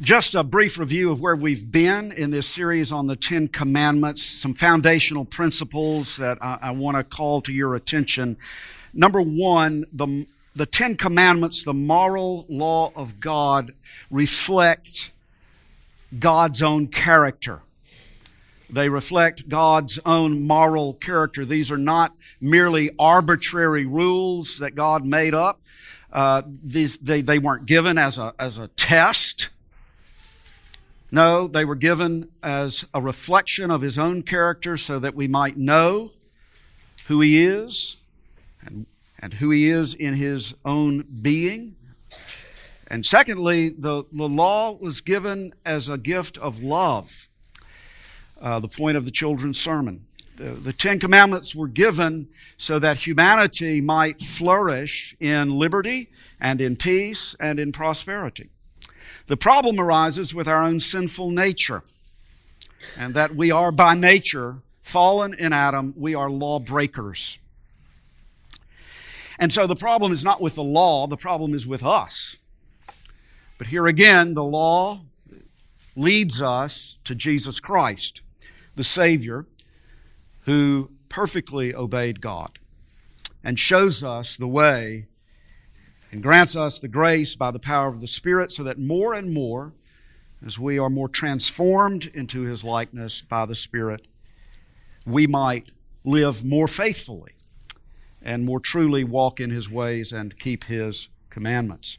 Just a brief review of where we've been in this series on the Ten Commandments, some foundational principles that I, I want to call to your attention. Number one, the, the Ten Commandments, the moral law of God, reflect God's own character. They reflect God's own moral character. These are not merely arbitrary rules that God made up. Uh, these, they, they weren't given as a, as a test. No, they were given as a reflection of his own character so that we might know who he is and, and who he is in his own being. And secondly, the, the law was given as a gift of love, uh, the point of the children's sermon. The, the Ten Commandments were given so that humanity might flourish in liberty and in peace and in prosperity. The problem arises with our own sinful nature, and that we are by nature fallen in Adam, we are lawbreakers. And so the problem is not with the law, the problem is with us. But here again, the law leads us to Jesus Christ, the Savior, who perfectly obeyed God and shows us the way and grants us the grace by the power of the Spirit so that more and more, as we are more transformed into His likeness by the Spirit, we might live more faithfully and more truly walk in His ways and keep His commandments.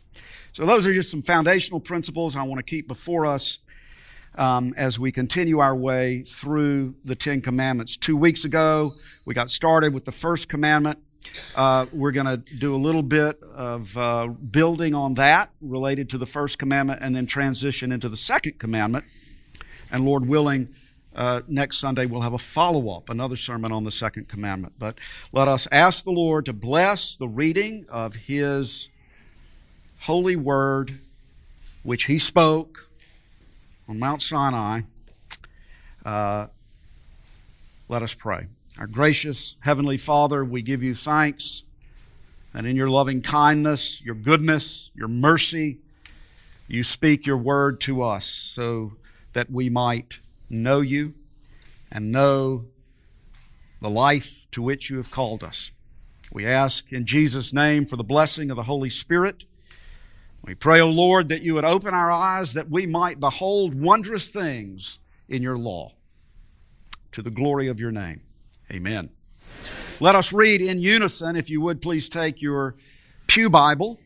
So, those are just some foundational principles I want to keep before us um, as we continue our way through the Ten Commandments. Two weeks ago, we got started with the first commandment uh, we're going to do a little bit of uh, building on that related to the first commandment and then transition into the second commandment. And Lord willing, uh, next Sunday we'll have a follow up, another sermon on the second commandment. But let us ask the Lord to bless the reading of His holy word, which He spoke on Mount Sinai. Uh, let us pray. Our gracious Heavenly Father, we give you thanks that in your loving kindness, your goodness, your mercy, you speak your word to us so that we might know you and know the life to which you have called us. We ask in Jesus' name for the blessing of the Holy Spirit. We pray, O Lord, that you would open our eyes that we might behold wondrous things in your law to the glory of your name. Amen. Let us read in unison, if you would please take your Pew Bible.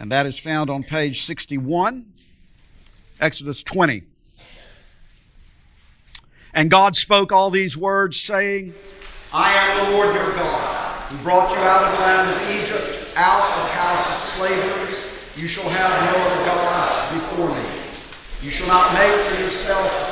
And that is found on page 61, Exodus 20. And God spoke all these words, saying, I am the Lord your God, who brought you out of the land of Egypt, out of the house of slavery. You shall have no other gods before me. You shall not make for yourself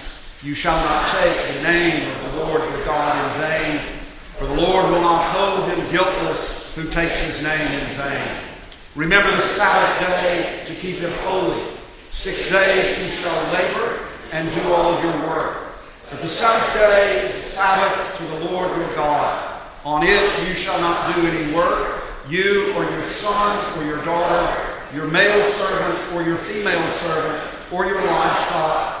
You shall not take the name of the Lord your God in vain, for the Lord will not hold him guiltless who takes his name in vain. Remember the Sabbath day to keep it holy. Six days you shall labor and do all your work. But the seventh day is the Sabbath to the Lord your God. On it you shall not do any work, you or your son or your daughter, your male servant or your female servant, or your livestock,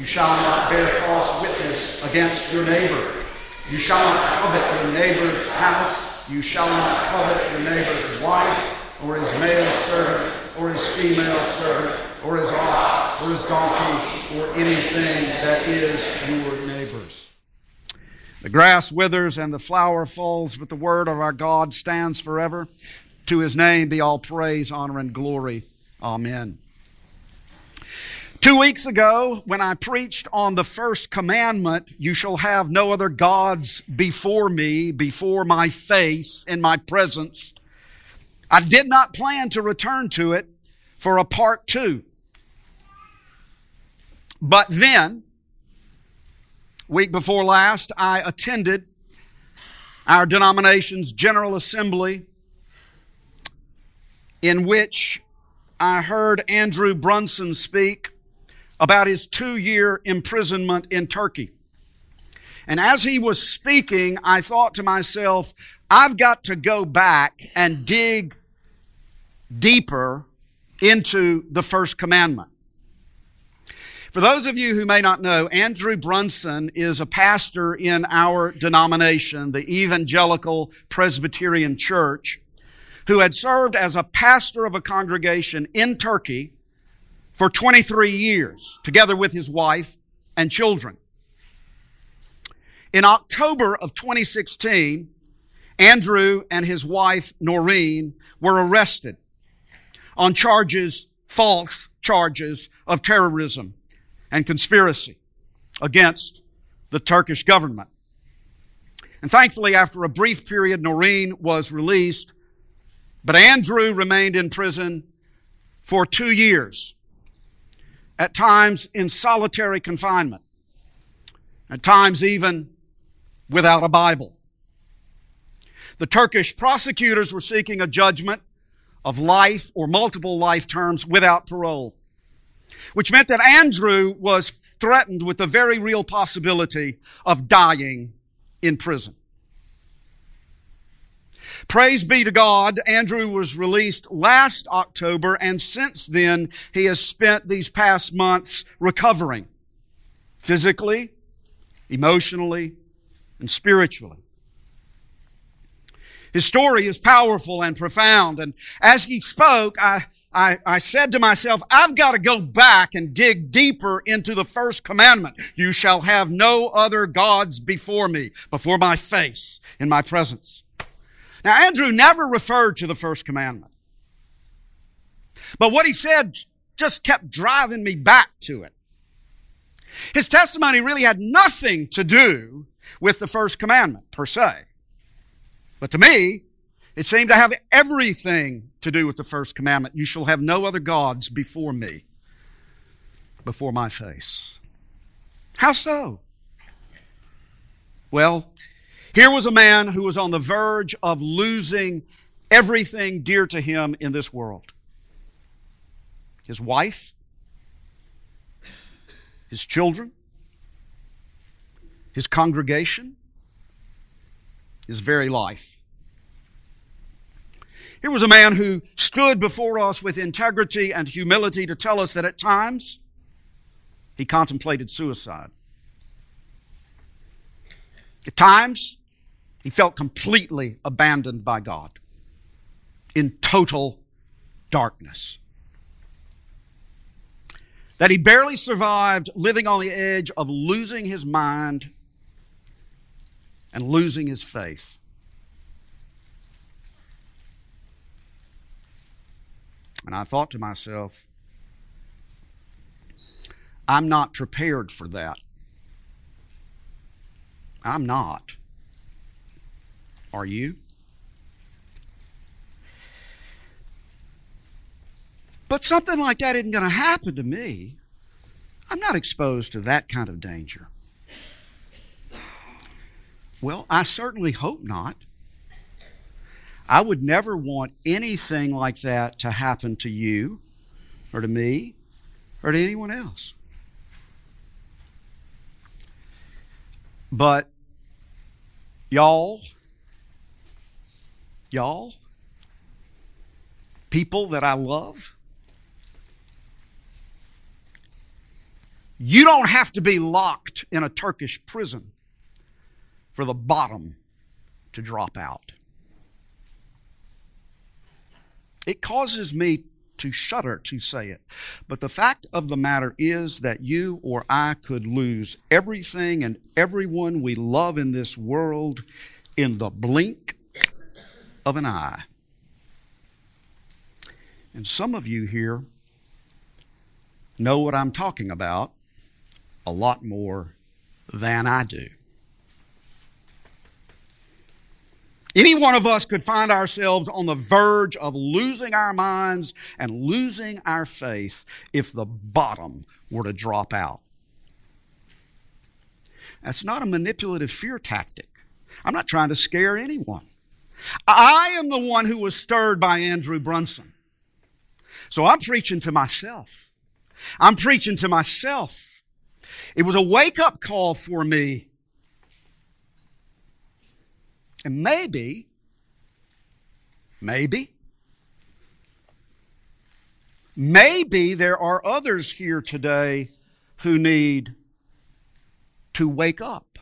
You shall not bear false witness against your neighbor. You shall not covet your neighbor's house. You shall not covet your neighbor's wife, or his male servant, or his female servant, or his ox, or his donkey, or anything that is your neighbor's. The grass withers and the flower falls, but the word of our God stands forever. To his name be all praise, honor, and glory. Amen. Two weeks ago, when I preached on the first commandment, you shall have no other gods before me, before my face, in my presence, I did not plan to return to it for a part two. But then, week before last, I attended our denomination's General Assembly in which I heard Andrew Brunson speak about his two year imprisonment in Turkey. And as he was speaking, I thought to myself, I've got to go back and dig deeper into the first commandment. For those of you who may not know, Andrew Brunson is a pastor in our denomination, the Evangelical Presbyterian Church, who had served as a pastor of a congregation in Turkey for 23 years, together with his wife and children. In October of 2016, Andrew and his wife, Norine, were arrested on charges, false charges of terrorism and conspiracy against the Turkish government. And thankfully, after a brief period, Norine was released, but Andrew remained in prison for two years at times in solitary confinement, at times even without a Bible. The Turkish prosecutors were seeking a judgment of life or multiple life terms without parole, which meant that Andrew was threatened with the very real possibility of dying in prison. Praise be to God, Andrew was released last October, and since then he has spent these past months recovering physically, emotionally, and spiritually. His story is powerful and profound, and as he spoke, I, I, I, said to myself, I've got to go back and dig deeper into the first commandment. You shall have no other gods before me, before my face, in my presence. Now, Andrew never referred to the first commandment. But what he said just kept driving me back to it. His testimony really had nothing to do with the first commandment per se. But to me, it seemed to have everything to do with the first commandment. You shall have no other gods before me, before my face. How so? Well, here was a man who was on the verge of losing everything dear to him in this world his wife, his children, his congregation, his very life. Here was a man who stood before us with integrity and humility to tell us that at times he contemplated suicide. At times, he felt completely abandoned by God in total darkness. That he barely survived living on the edge of losing his mind and losing his faith. And I thought to myself, I'm not prepared for that. I'm not. Are you? But something like that isn't going to happen to me. I'm not exposed to that kind of danger. Well, I certainly hope not. I would never want anything like that to happen to you or to me or to anyone else. But, y'all, y'all, people that I love, you don't have to be locked in a Turkish prison for the bottom to drop out. It causes me to shudder to say it. But the fact of the matter is that you or I could lose everything and everyone we love in this world in the blink of an eye. And some of you here know what I'm talking about a lot more than I do. Any one of us could find ourselves on the verge of losing our minds and losing our faith if the bottom were to drop out. That's not a manipulative fear tactic. I'm not trying to scare anyone. I am the one who was stirred by Andrew Brunson. So I'm preaching to myself. I'm preaching to myself. It was a wake up call for me. And maybe, maybe, maybe there are others here today who need to wake up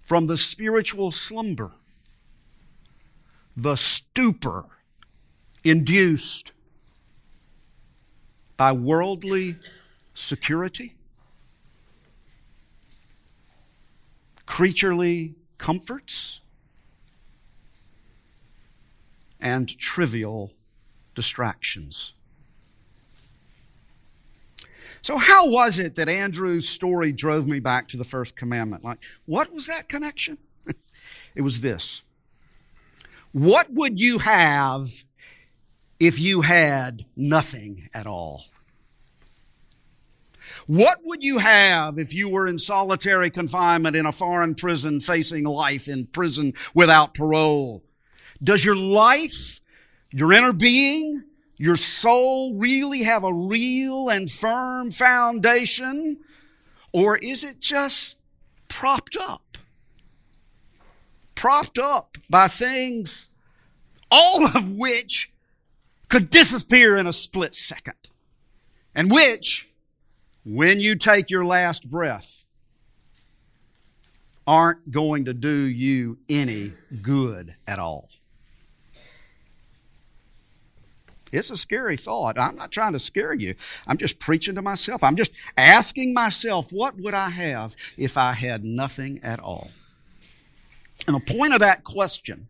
from the spiritual slumber, the stupor induced by worldly security, creaturely comforts, and trivial distractions. So, how was it that Andrew's story drove me back to the first commandment? Like, what was that connection? it was this What would you have if you had nothing at all? What would you have if you were in solitary confinement in a foreign prison facing life in prison without parole? Does your life, your inner being, your soul really have a real and firm foundation? Or is it just propped up? Propped up by things, all of which could disappear in a split second, and which, when you take your last breath, aren't going to do you any good at all. It's a scary thought. I'm not trying to scare you. I'm just preaching to myself. I'm just asking myself, what would I have if I had nothing at all? And the point of that question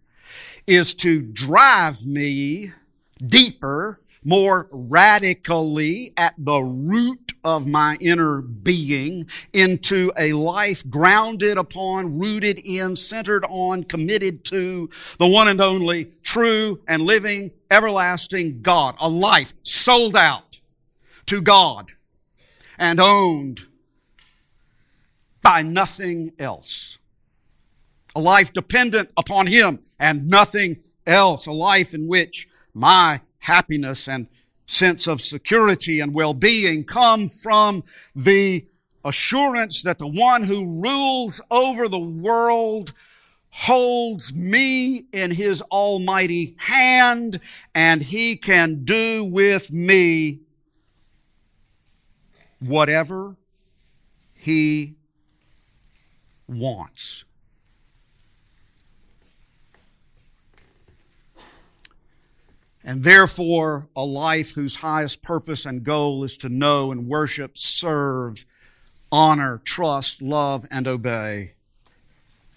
is to drive me deeper, more radically at the root of my inner being into a life grounded upon, rooted in, centered on, committed to the one and only true and living everlasting God. A life sold out to God and owned by nothing else. A life dependent upon Him and nothing else. A life in which my happiness and sense of security and well-being come from the assurance that the one who rules over the world holds me in his almighty hand and he can do with me whatever he wants. And therefore a life whose highest purpose and goal is to know and worship, serve, honor, trust, love, and obey,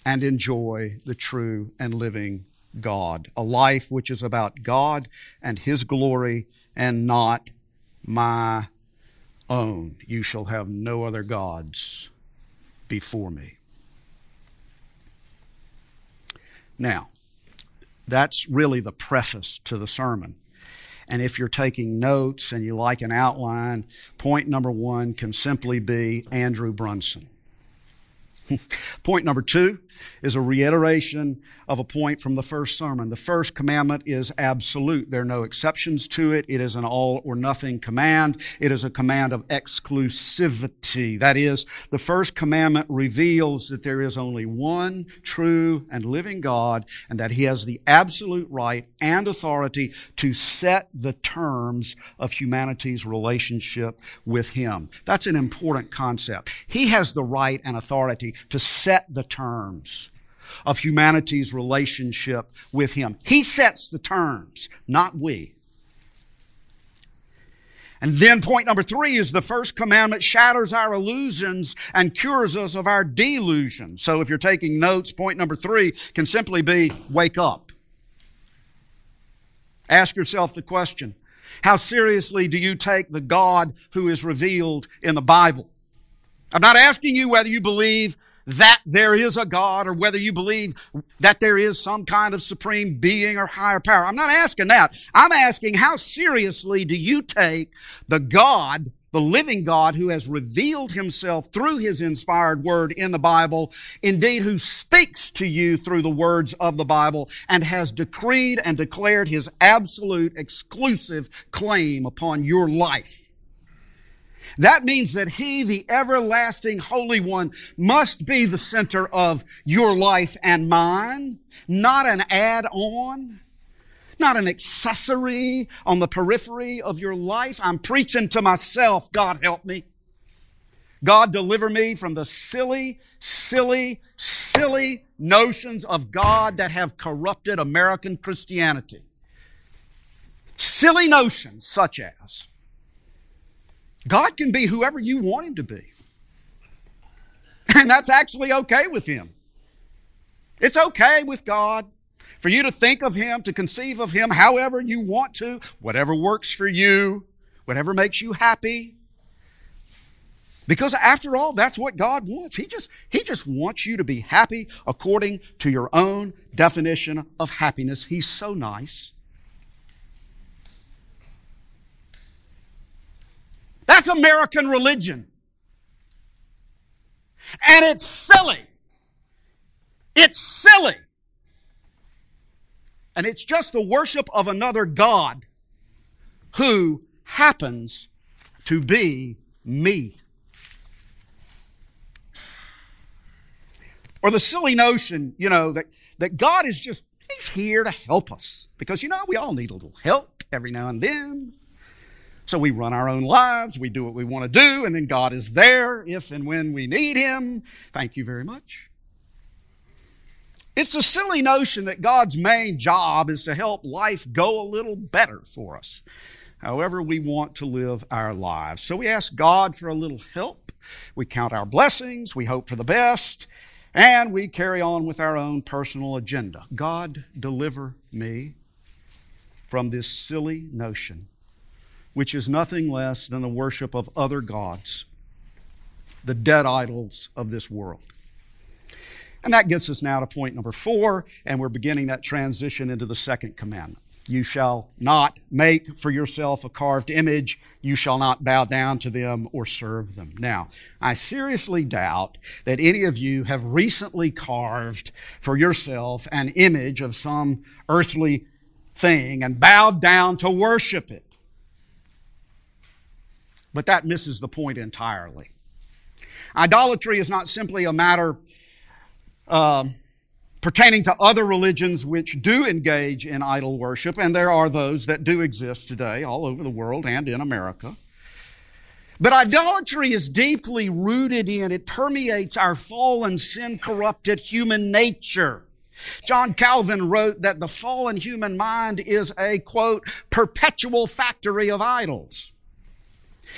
and enjoy the true and living God. A life which is about God and His glory and not my own. You shall have no other gods before me. Now, that's really the preface to the sermon. And if you're taking notes and you like an outline, point number one can simply be Andrew Brunson. point number two is a reiteration of a point from the first sermon. The first commandment is absolute. There are no exceptions to it. It is an all or nothing command. It is a command of exclusivity. That is, the first commandment reveals that there is only one true and living God and that He has the absolute right and authority to set the terms of humanity's relationship with Him. That's an important concept. He has the right and authority to set the terms of humanity's relationship with Him. He sets the terms, not we. And then point number three is the first commandment shatters our illusions and cures us of our delusions. So if you're taking notes, point number three can simply be wake up. Ask yourself the question, how seriously do you take the God who is revealed in the Bible? I'm not asking you whether you believe that there is a God or whether you believe that there is some kind of supreme being or higher power. I'm not asking that. I'm asking how seriously do you take the God, the living God who has revealed himself through his inspired word in the Bible, indeed who speaks to you through the words of the Bible and has decreed and declared his absolute exclusive claim upon your life. That means that He, the everlasting Holy One, must be the center of your life and mine, not an add on, not an accessory on the periphery of your life. I'm preaching to myself. God help me. God deliver me from the silly, silly, silly notions of God that have corrupted American Christianity. Silly notions such as God can be whoever you want him to be. And that's actually okay with him. It's okay with God for you to think of him, to conceive of him however you want to, whatever works for you, whatever makes you happy. Because after all, that's what God wants. He just, he just wants you to be happy according to your own definition of happiness. He's so nice. That's American religion. And it's silly. It's silly. And it's just the worship of another God who happens to be me. Or the silly notion, you know, that, that God is just, He's here to help us. Because, you know, we all need a little help every now and then. So we run our own lives, we do what we want to do, and then God is there if and when we need Him. Thank you very much. It's a silly notion that God's main job is to help life go a little better for us, however we want to live our lives. So we ask God for a little help. We count our blessings, we hope for the best, and we carry on with our own personal agenda. God, deliver me from this silly notion which is nothing less than the worship of other gods, the dead idols of this world. And that gets us now to point number four, and we're beginning that transition into the second commandment. You shall not make for yourself a carved image. You shall not bow down to them or serve them. Now, I seriously doubt that any of you have recently carved for yourself an image of some earthly thing and bowed down to worship it. But that misses the point entirely. Idolatry is not simply a matter uh, pertaining to other religions which do engage in idol worship, and there are those that do exist today all over the world and in America. But idolatry is deeply rooted in, it permeates our fallen, sin corrupted human nature. John Calvin wrote that the fallen human mind is a, quote, perpetual factory of idols.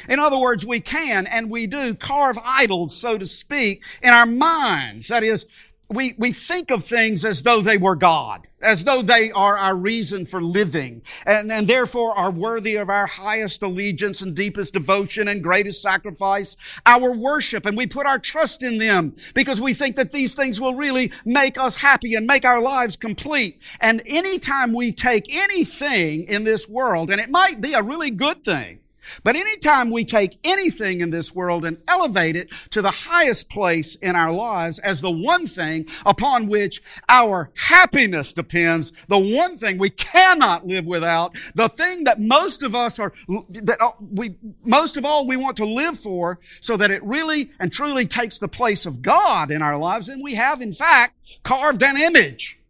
In other words, we can and we do carve idols, so to speak, in our minds. That is, we, we think of things as though they were God, as though they are our reason for living, and, and therefore are worthy of our highest allegiance and deepest devotion and greatest sacrifice, our worship. And we put our trust in them because we think that these things will really make us happy and make our lives complete. And anytime we take anything in this world, and it might be a really good thing, but anytime we take anything in this world and elevate it to the highest place in our lives as the one thing upon which our happiness depends, the one thing we cannot live without, the thing that most of us are, that we, most of all we want to live for so that it really and truly takes the place of God in our lives, then we have in fact carved an image,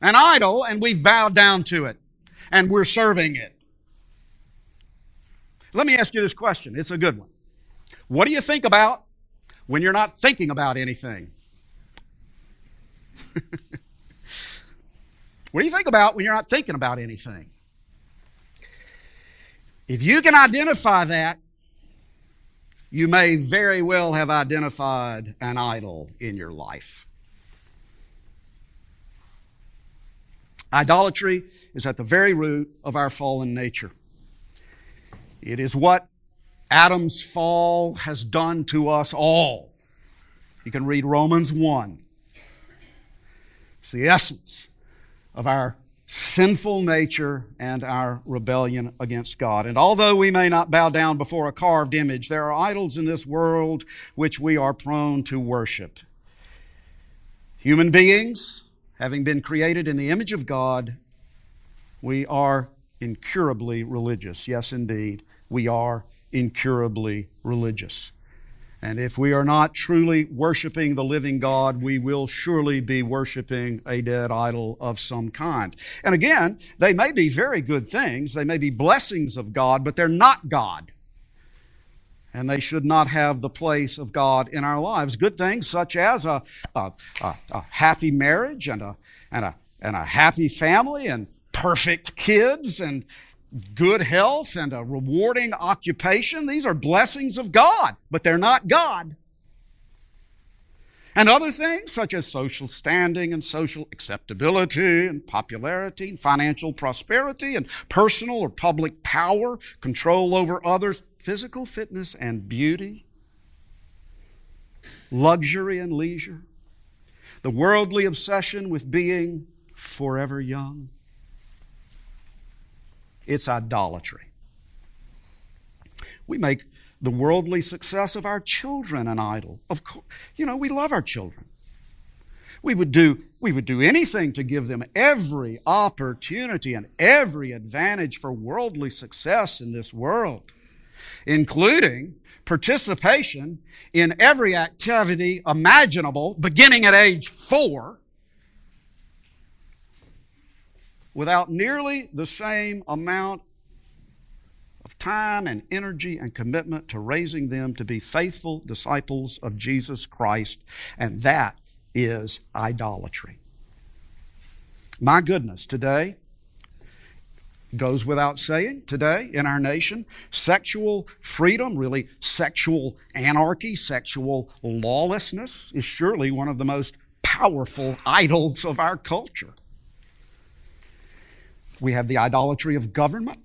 an idol, and we've bowed down to it and we're serving it. Let me ask you this question. It's a good one. What do you think about when you're not thinking about anything? what do you think about when you're not thinking about anything? If you can identify that, you may very well have identified an idol in your life. Idolatry is at the very root of our fallen nature. It is what Adam's fall has done to us all. You can read Romans 1. It's the essence of our sinful nature and our rebellion against God. And although we may not bow down before a carved image, there are idols in this world which we are prone to worship. Human beings, having been created in the image of God, we are incurably religious. Yes, indeed, we are incurably religious. And if we are not truly worshiping the living God, we will surely be worshiping a dead idol of some kind. And again, they may be very good things, they may be blessings of God, but they're not God. And they should not have the place of God in our lives. Good things such as a, a, a, a happy marriage and a, and, a, and a happy family and perfect kids and good health and a rewarding occupation. These are blessings of God, but they're not God. And other things such as social standing and social acceptability and popularity and financial prosperity and personal or public power, control over others, physical fitness and beauty, luxury and leisure, the worldly obsession with being forever young it's idolatry. We make the worldly success of our children an idol. Of course, you know, we love our children. We would do, we would do anything to give them every opportunity and every advantage for worldly success in this world, including participation in every activity imaginable beginning at age four without nearly the same amount of time and energy and commitment to raising them to be faithful disciples of Jesus Christ, and that is idolatry. My goodness, today, goes without saying today in our nation. Sexual freedom, really sexual anarchy, sexual lawlessness is surely one of the most powerful idols of our culture. We have the idolatry of government,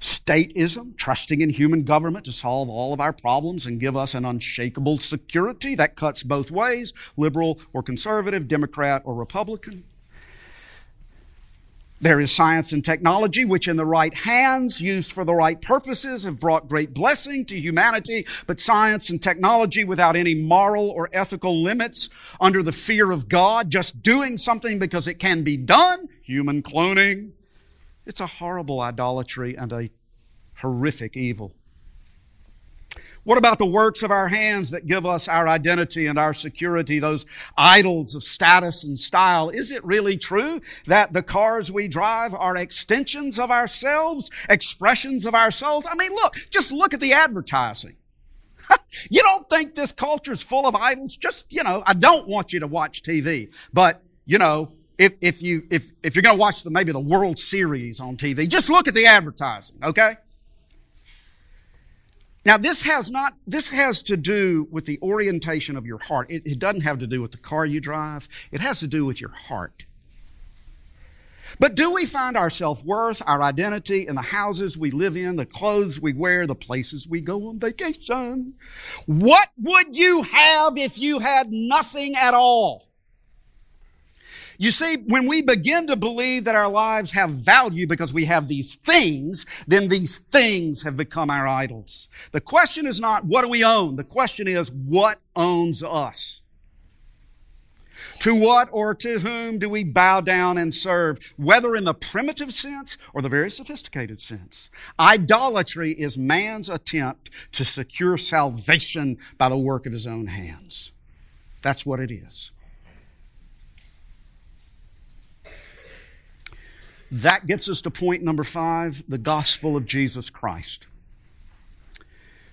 stateism, trusting in human government to solve all of our problems and give us an unshakable security. That cuts both ways liberal or conservative, Democrat or Republican. There is science and technology, which in the right hands, used for the right purposes, have brought great blessing to humanity. But science and technology without any moral or ethical limits, under the fear of God, just doing something because it can be done, human cloning, it's a horrible idolatry and a horrific evil. What about the works of our hands that give us our identity and our security, those idols of status and style? Is it really true that the cars we drive are extensions of ourselves, expressions of ourselves? I mean, look, just look at the advertising. you don't think this culture is full of idols? Just, you know, I don't want you to watch TV, but, you know, if, if you if, if you're going to watch the maybe the World Series on TV, just look at the advertising, okay? Now this has not this has to do with the orientation of your heart. It, it doesn't have to do with the car you drive. It has to do with your heart. But do we find our self worth, our identity in the houses we live in, the clothes we wear, the places we go on vacation? What would you have if you had nothing at all? You see, when we begin to believe that our lives have value because we have these things, then these things have become our idols. The question is not what do we own? The question is what owns us? To what or to whom do we bow down and serve, whether in the primitive sense or the very sophisticated sense? Idolatry is man's attempt to secure salvation by the work of his own hands. That's what it is. That gets us to point number five the gospel of Jesus Christ.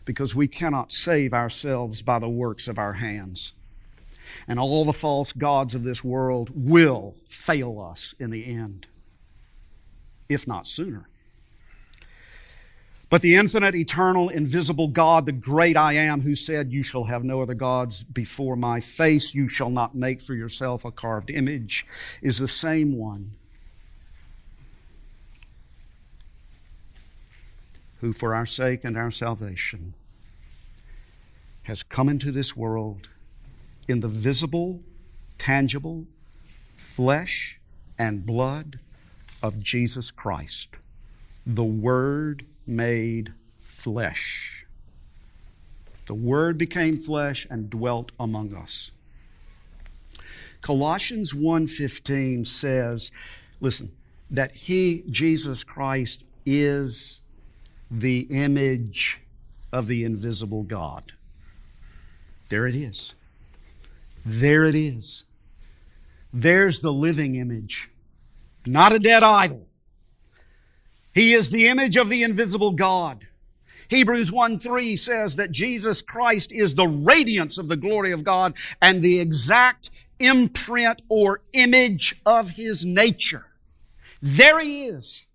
Because we cannot save ourselves by the works of our hands. And all the false gods of this world will fail us in the end, if not sooner. But the infinite, eternal, invisible God, the great I am, who said, You shall have no other gods before my face, you shall not make for yourself a carved image, is the same one who, for our sake and our salvation, has come into this world in the visible, tangible flesh and blood of Jesus Christ, the Word made flesh. The Word became flesh and dwelt among us. Colossians 1:15 says, listen, that he Jesus Christ is the image of the invisible God. There it is. There it is. There's the living image, not a dead idol. He is the image of the invisible God. Hebrews 1 3 says that Jesus Christ is the radiance of the glory of God and the exact imprint or image of His nature. There He is.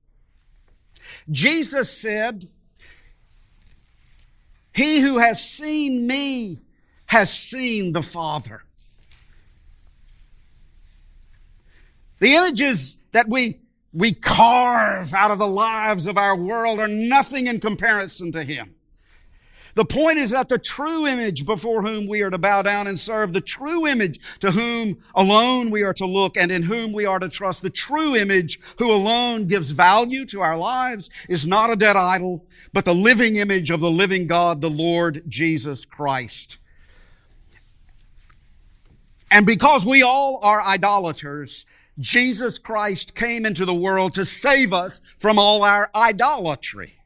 Jesus said, He who has seen me has seen the Father. The images that we, we carve out of the lives of our world are nothing in comparison to Him. The point is that the true image before whom we are to bow down and serve, the true image to whom alone we are to look and in whom we are to trust, the true image who alone gives value to our lives is not a dead idol, but the living image of the living God, the Lord Jesus Christ. And because we all are idolaters, Jesus Christ came into the world to save us from all our idolatry.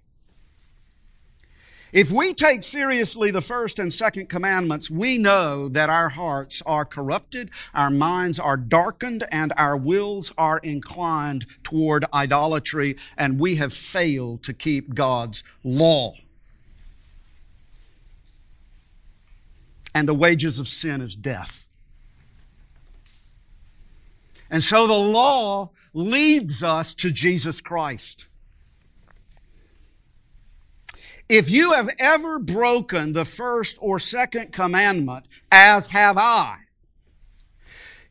If we take seriously the first and second commandments, we know that our hearts are corrupted, our minds are darkened, and our wills are inclined toward idolatry, and we have failed to keep God's law. And the wages of sin is death. And so the law leads us to Jesus Christ. If you have ever broken the first or second commandment, as have I,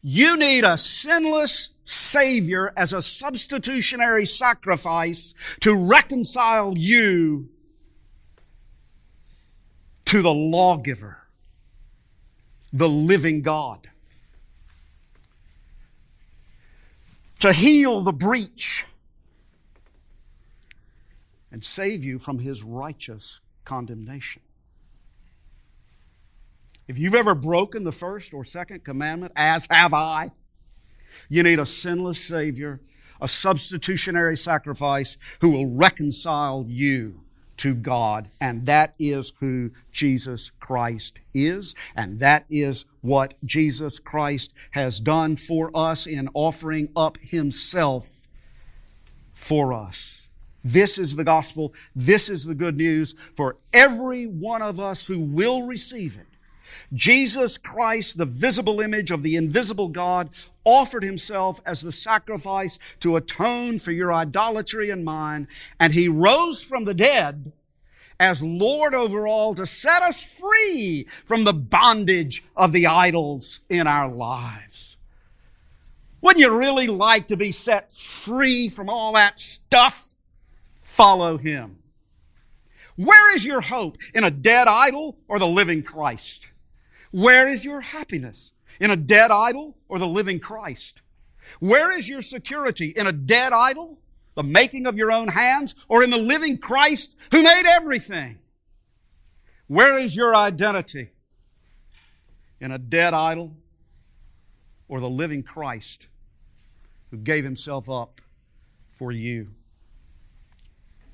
you need a sinless Savior as a substitutionary sacrifice to reconcile you to the lawgiver, the living God. to heal the breach and save you from his righteous condemnation. If you've ever broken the first or second commandment, as have I, you need a sinless Savior, a substitutionary sacrifice who will reconcile you to God. And that is who Jesus Christ is. And that is what Jesus Christ has done for us in offering up Himself for us. This is the gospel. This is the good news for every one of us who will receive it. Jesus Christ, the visible image of the invisible God, offered himself as the sacrifice to atone for your idolatry and mine, and he rose from the dead as Lord over all to set us free from the bondage of the idols in our lives. Wouldn't you really like to be set free from all that stuff? Follow him. Where is your hope? In a dead idol or the living Christ? Where is your happiness? In a dead idol or the living Christ? Where is your security? In a dead idol, the making of your own hands, or in the living Christ who made everything? Where is your identity? In a dead idol or the living Christ who gave himself up for you?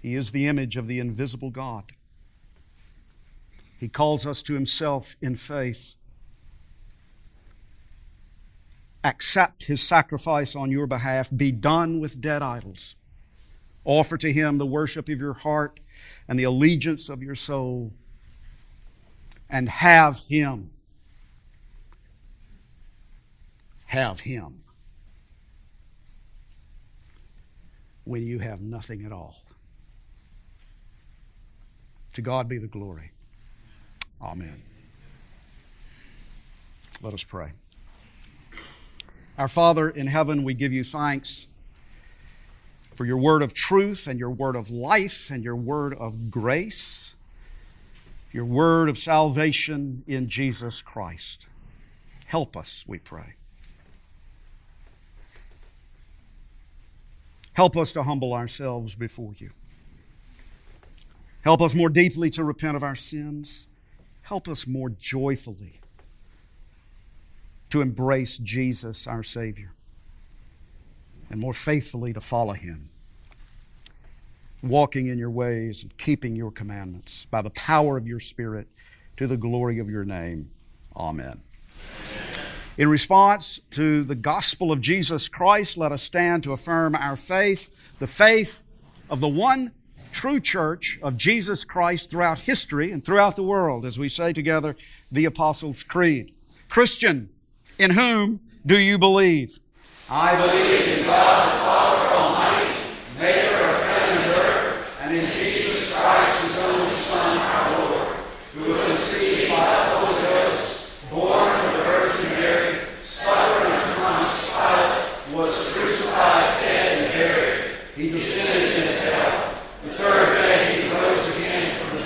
He is the image of the invisible God. He calls us to Himself in faith. Accept His sacrifice on your behalf. Be done with dead idols. Offer to Him the worship of your heart and the allegiance of your soul. And have Him. Have Him. When you have nothing at all. To God be the glory. Amen. Let us pray. Our Father in heaven, we give you thanks for your word of truth and your word of life and your word of grace, your word of salvation in Jesus Christ. Help us, we pray. Help us to humble ourselves before you. Help us more deeply to repent of our sins. Help us more joyfully to embrace Jesus, our Savior, and more faithfully to follow Him, walking in your ways and keeping your commandments by the power of your Spirit to the glory of your name. Amen. In response to the gospel of Jesus Christ, let us stand to affirm our faith, the faith of the one true church of Jesus Christ throughout history and throughout the world, as we say together the Apostles' Creed. Christian, in whom do you believe? I believe in God the Father Almighty, maker of heaven and earth, and in Jesus Christ, his only Son, our Lord, who was conceived by the Holy Ghost, born of the Virgin Mary, suffered under Pontius Pilate, was crucified, dead, and buried. He descended into hell. The third day he rose again from the